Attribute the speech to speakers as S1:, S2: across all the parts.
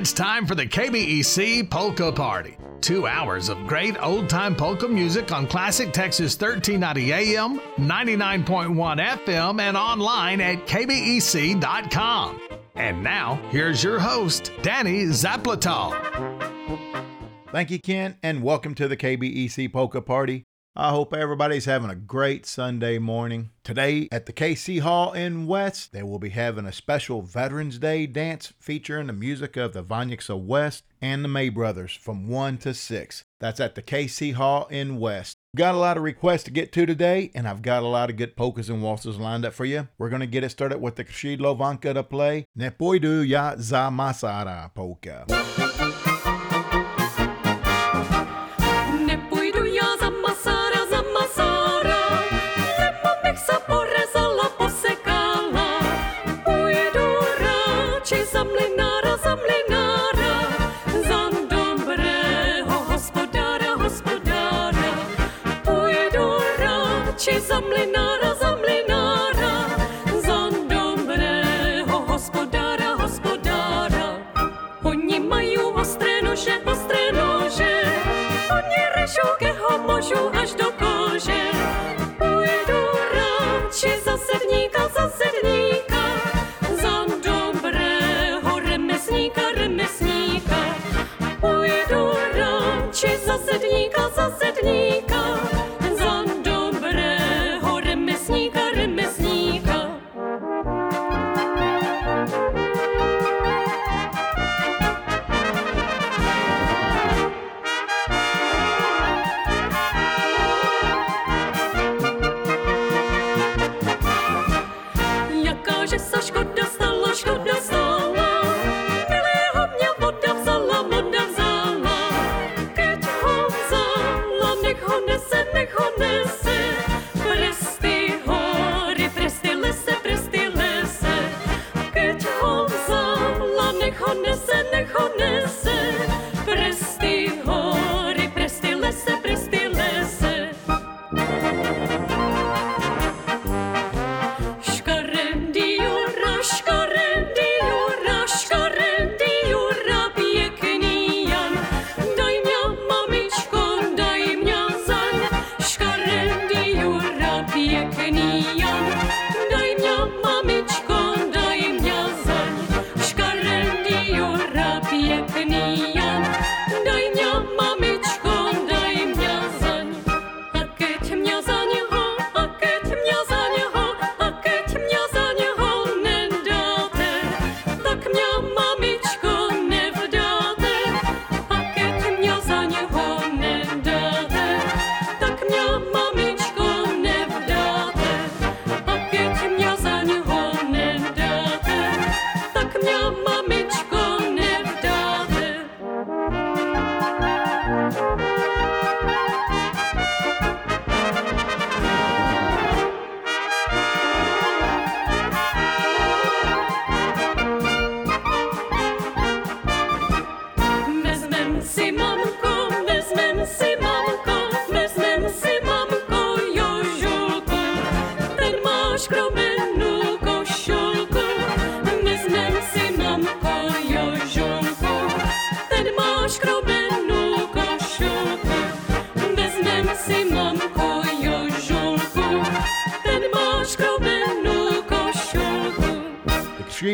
S1: It's time for the KBEC Polka Party. Two hours of great old time polka music on Classic Texas 1390 AM, 99.1 FM, and online at kbec.com. And now, here's your host, Danny Zaplatal.
S2: Thank you, Ken, and welcome to the KBEC Polka Party. I hope everybody's having a great Sunday morning. Today at the KC Hall in West, they will be having a special Veterans Day dance featuring the music of the Vanyiksa West and the May Brothers from 1 to 6. That's at the KC Hall in West. Got a lot of requests to get to today, and I've got a lot of good polkas and waltzes lined up for you. We're going to get it started with the Křídlovanka to play Ne Pojdu Ja Za Masara polka.
S3: Radši za sedníka, za sedníka,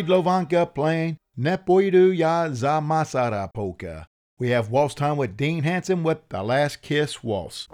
S2: lovanka playing Nepoidu Ya Zamasara Polka. We have waltz time with Dean Hanson with The Last Kiss Waltz.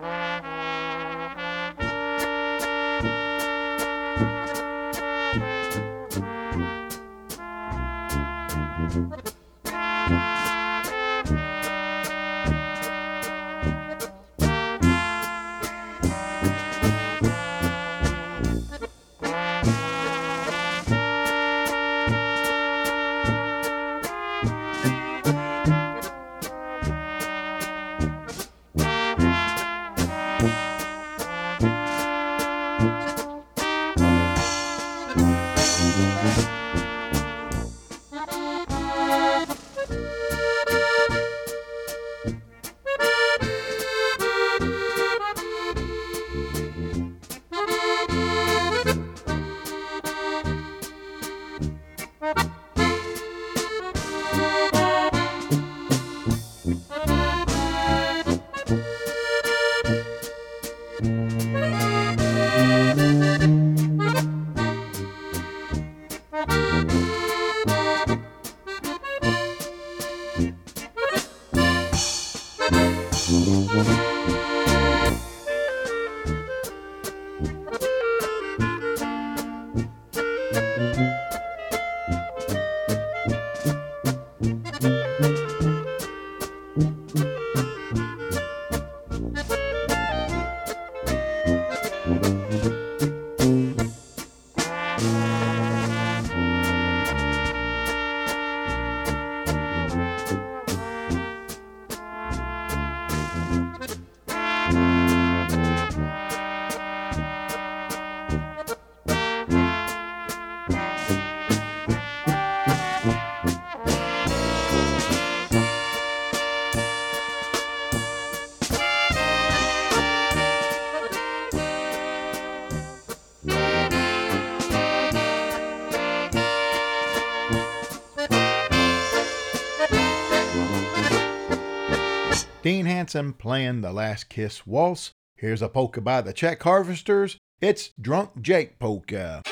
S2: Hanson playing the Last Kiss Waltz. Here's a polka by the Czech Harvesters. It's Drunk Jake Polka.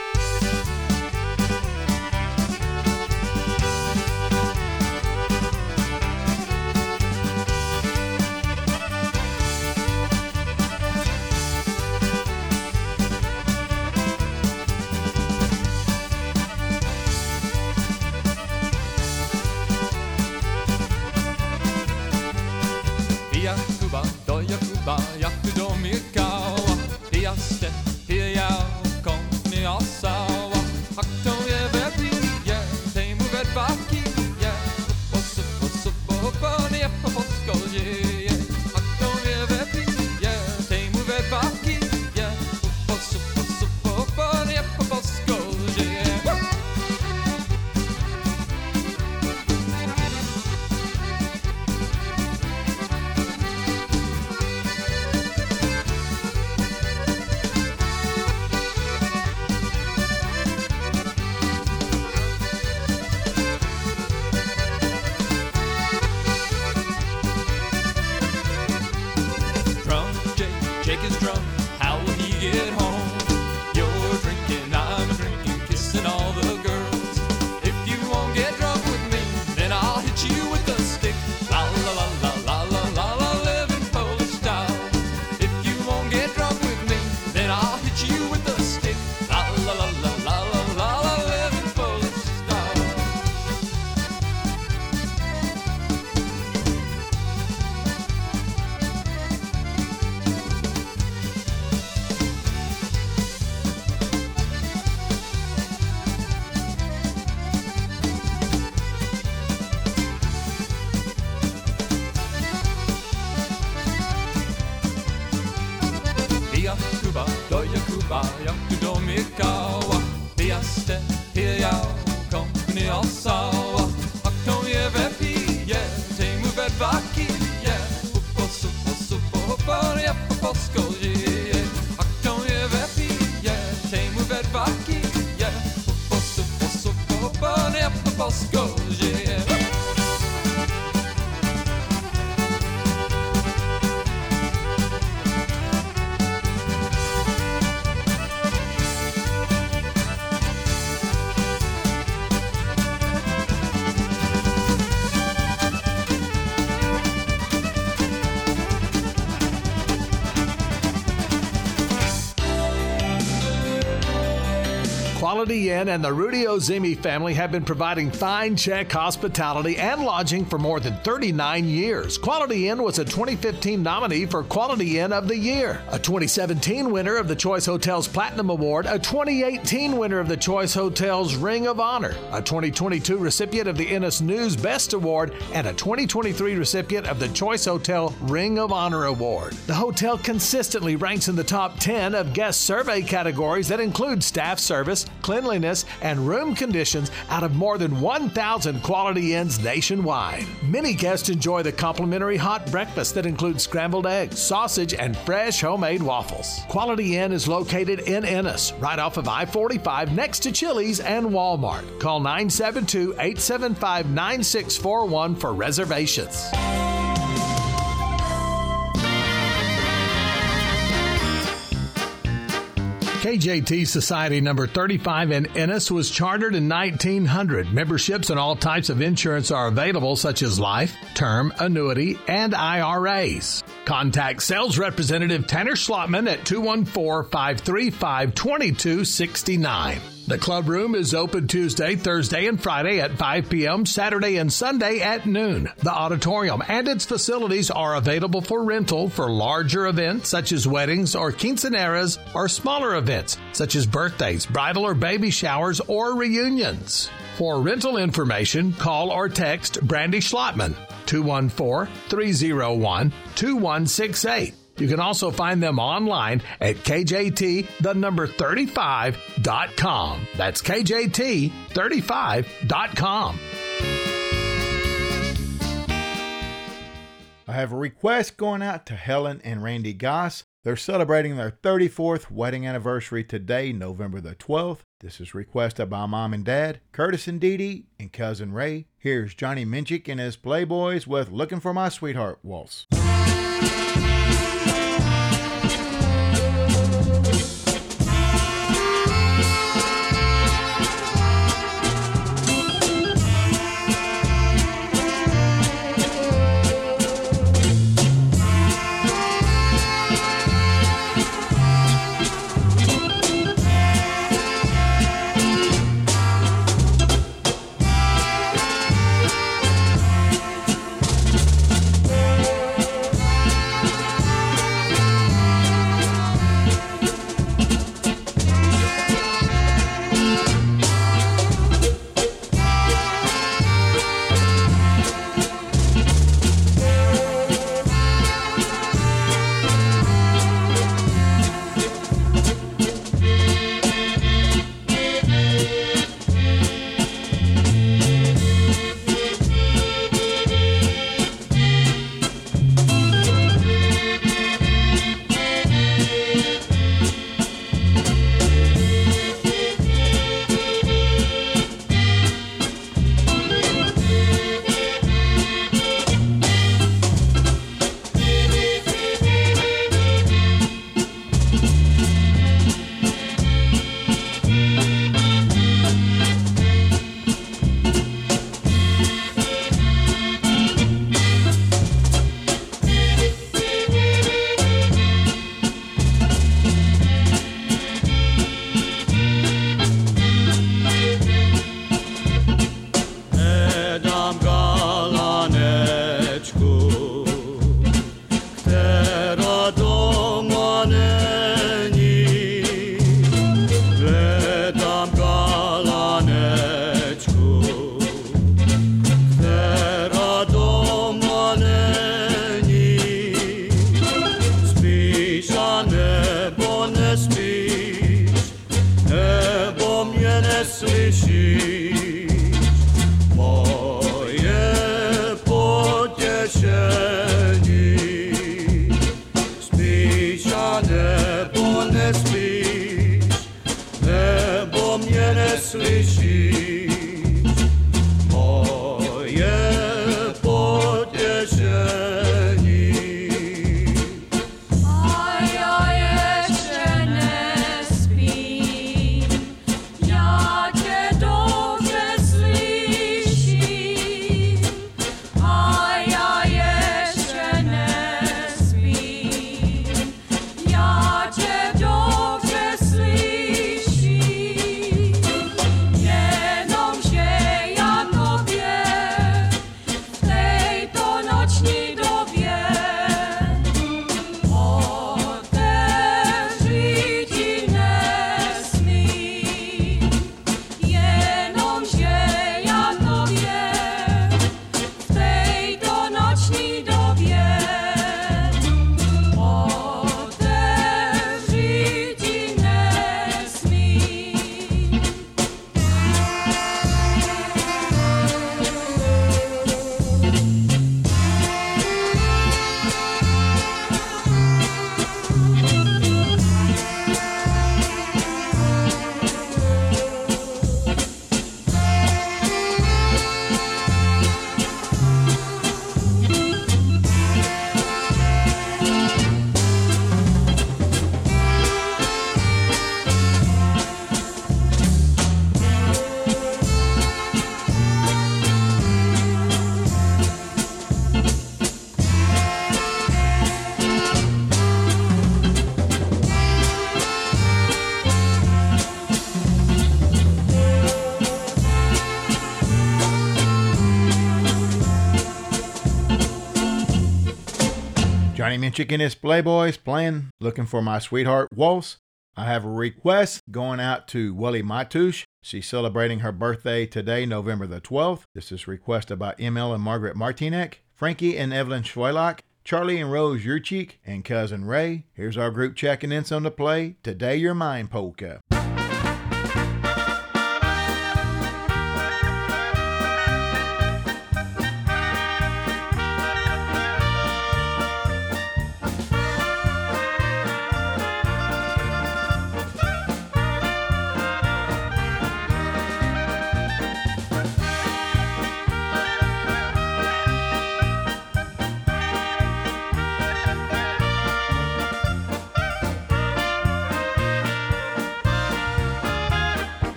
S4: Kuba, do Jakuba, jak tu do Mikała Pijaste, pijał, kompany osała
S1: Inn and the Rudy Ozimi family have been providing fine Czech hospitality and lodging for more than 39 years. Quality Inn was a 2015 nominee for Quality Inn of the Year, a 2017 winner of the Choice Hotels Platinum Award, a 2018 winner of the Choice Hotels Ring of Honor, a 2022 recipient of the Ennis News Best Award, and a 2023 recipient of the Choice Hotel Ring of Honor Award. The hotel consistently ranks in the top 10 of guest survey categories that include staff service, cleanliness, and room conditions out of more than 1,000 quality inns nationwide. Many guests enjoy the complimentary hot breakfast that includes scrambled eggs, sausage, and fresh homemade waffles. Quality Inn is located in Ennis, right off of I 45 next to Chili's and Walmart. Call 972 875 9641 for reservations. KJT Society number 35 in Ennis was chartered in 1900. Memberships and all types of insurance are available, such as life, term, annuity, and IRAs. Contact sales representative Tanner Slotman at 214 535 2269. The club room is open Tuesday, Thursday, and Friday at 5 p.m., Saturday and Sunday at noon. The auditorium and its facilities are available for rental for larger events such as weddings or quinceaneras or smaller events such as birthdays, bridal or baby showers, or reunions. For rental information, call or text Brandy Schlotman 214 301 2168. You can also find them online at KJT, the number 35.com. That's KJT35.com.
S2: I have a request going out to Helen and Randy Goss. They're celebrating their 34th wedding anniversary today, November the 12th. This is requested by mom and dad, Curtis and Dee Dee, and cousin Ray. Here's Johnny Minchik and his Playboys with Looking for My Sweetheart Waltz. Damien Chickenist Playboys playing Looking for My Sweetheart Waltz. I have a request going out to Willie Matush. She's celebrating her birthday today, November the 12th. This is requested by ML and Margaret Martinek, Frankie and Evelyn Schweilach, Charlie and Rose Yurchik, and Cousin Ray. Here's our group checking in some to play Today You're Mine Polka.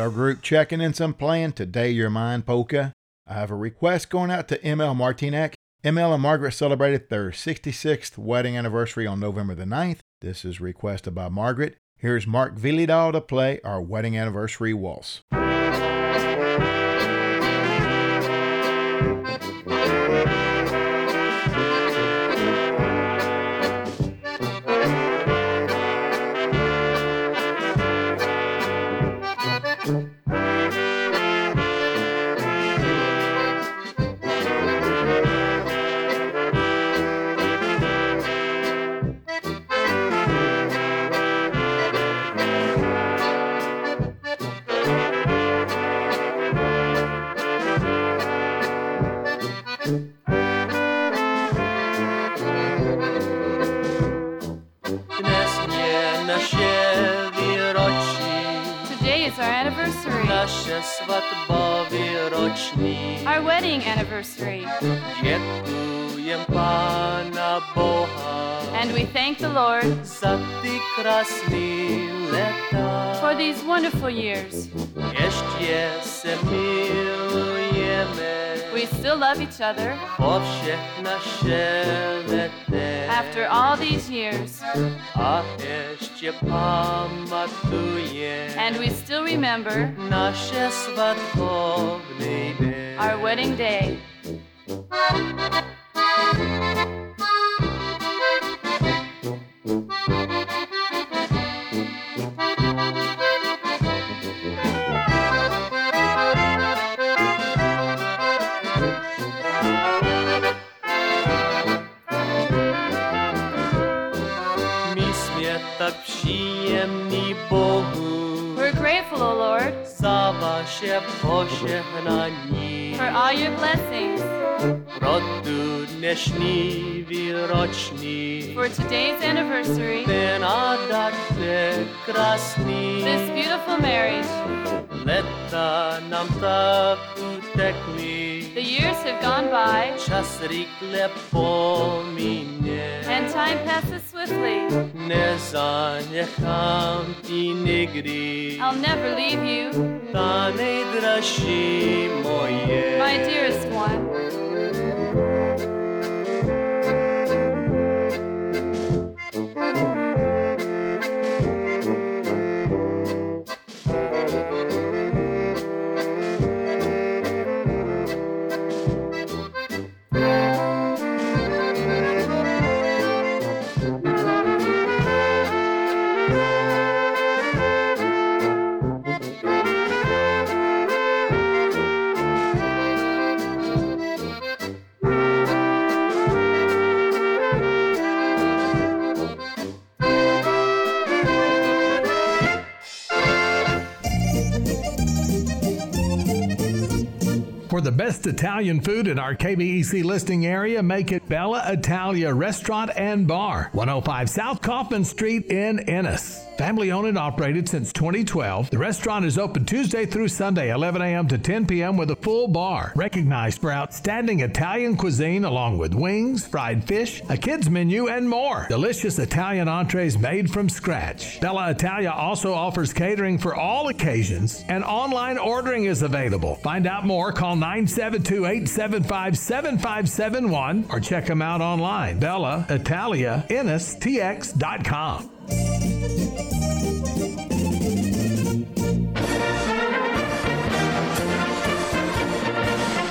S2: Our group checking in some playing Today Your Mind Polka. I have a request going out to ML Martinek. ML and Margaret celebrated their 66th wedding anniversary on November the 9th. This is requested by Margaret. Here's Mark Villadal to play our wedding anniversary waltz.
S5: Is our anniversary,
S6: naše svatba výroční.
S5: our wedding anniversary,
S6: Pána Boha
S5: and we thank the Lord
S6: za ty krásný leta.
S5: for these wonderful years.
S6: Se milujeme
S5: We still love each other after all these years, and we still remember our wedding day.
S3: We're grateful, O Lord,
S5: Za wasze pożegnanie.
S3: for all your blessings,
S5: Rodu dnešní výroční.
S3: for today's anniversary,
S5: Ten adat krásný.
S3: this beautiful marriage. Have gone by,
S5: Čas rychle pomíne.
S3: and time passes swiftly.
S5: Nezanechám ti nikdy.
S3: I'll never leave you,
S5: Ta nejdražší moje.
S3: my dearest one.
S1: Best Italian food in our KBEC listing area, make it Bella Italia Restaurant and Bar, 105 South Kaufman Street in Ennis. Family owned and operated since 2012, the restaurant is open Tuesday through Sunday, 11 a.m. to 10 p.m. with a full bar. Recognized for outstanding Italian cuisine along with wings, fried fish, a kids menu, and more. Delicious Italian entrees made from scratch. Bella Italia also offers catering for all occasions, and online ordering is available. Find out more, call 972 875 7571 or check them out online. Bella Italia, NSTX.com. Thank you.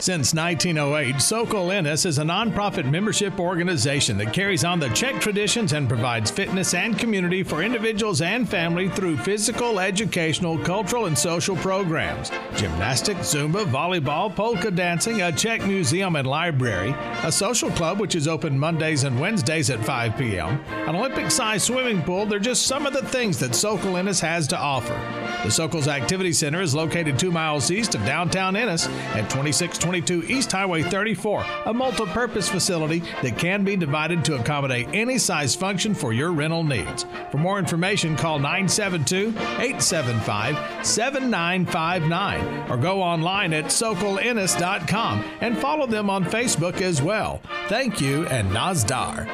S1: Since 1908, Sokol Ennis is a nonprofit membership organization that carries on the Czech traditions and provides fitness and community for individuals and family through physical, educational, cultural, and social programs. Gymnastics, Zumba, volleyball, polka dancing, a Czech museum and library, a social club which is open Mondays and Wednesdays at 5 p.m., an Olympic sized swimming pool. They're just some of the things that Sokol Ennis has to offer. The Sokol's Activity Center is located two miles east of downtown Ennis at 2622 East Highway 34, a multi-purpose facility that can be divided to accommodate any size function for your rental needs. For more information, call 972-875-7959 or go online at sokolennis.com and follow them on Facebook as well. Thank you and Nazdar.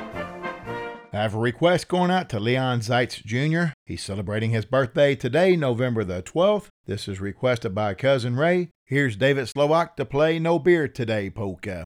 S7: I have a request going out to Leon Zeitz Jr. He's celebrating his birthday today, November the 12th. This is requested by cousin Ray. Here's David Slovak to play No Beer Today polka.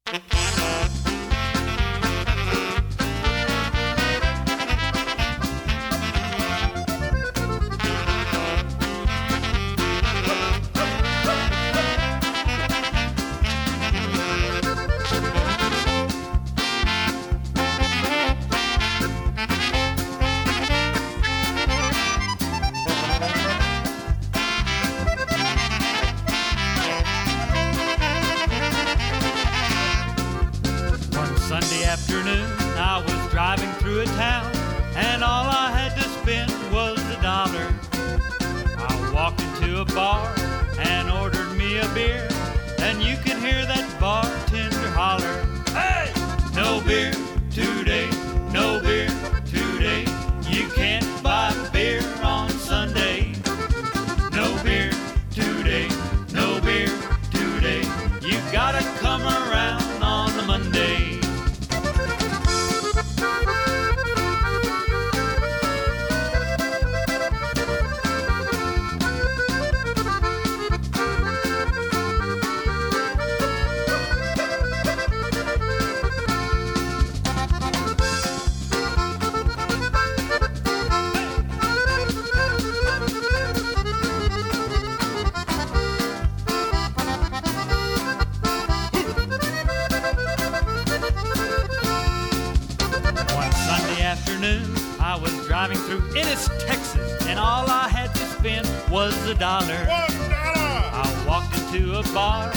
S8: A bar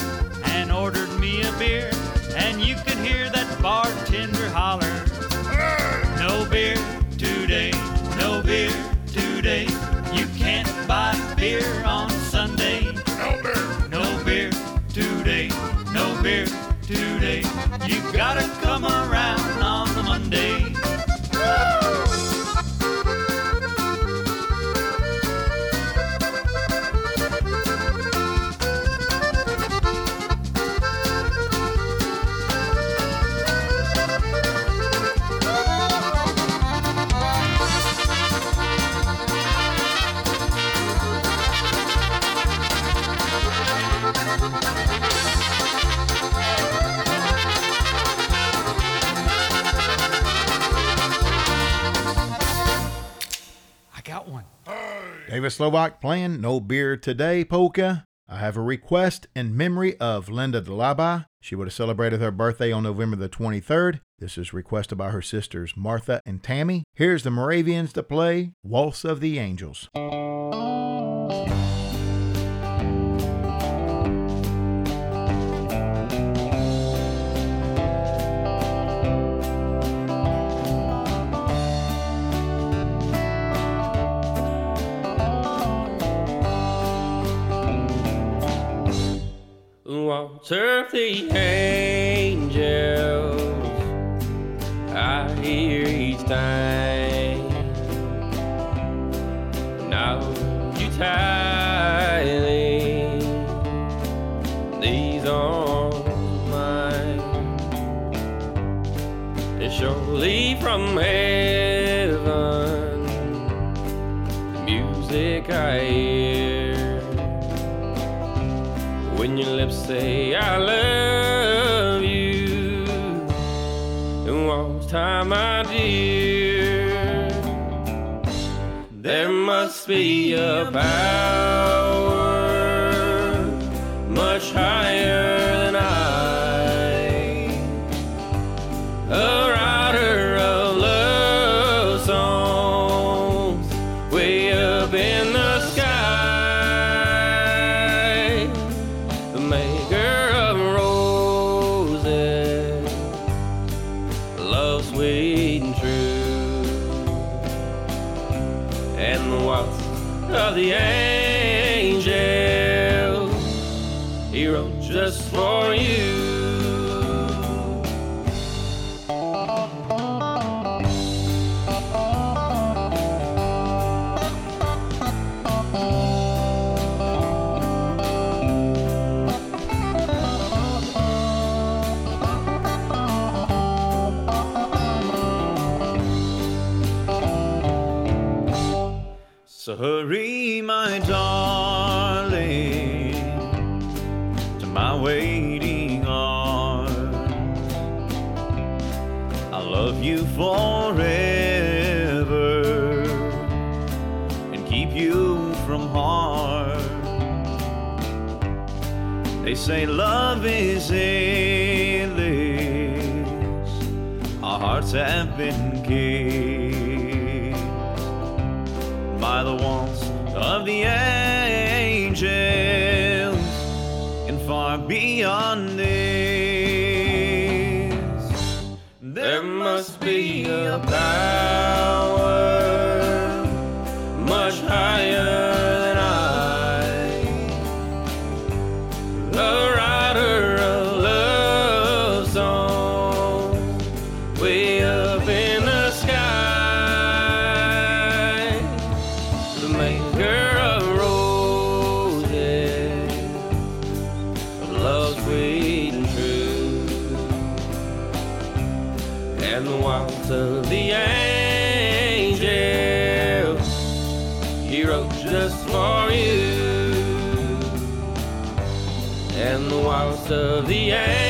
S8: and ordered me a beer, and you could hear that bartender holler. No beer today, no
S7: no beer today. You can't buy beer on Sunday. No beer. No beer today. No beer today. You gotta come around
S2: David Slovak playing No Beer Today polka. I have a request in memory of Linda Delaba. She would have celebrated her birthday on November the 23rd. This is requested by her sisters Martha and Tammy. Here's the Moravians to play Waltz of the Angels.
S6: Walter the angels, I hear each time. Now you tightly these arms of mine, and surely from heaven, the music I hear when your lips say I love you. And one time, my dear, there must be a power much higher
S9: So hurry, my darling, to my waiting arms. I love you forever and keep you from harm. They say love is endless. Our hearts have been the angels
S6: of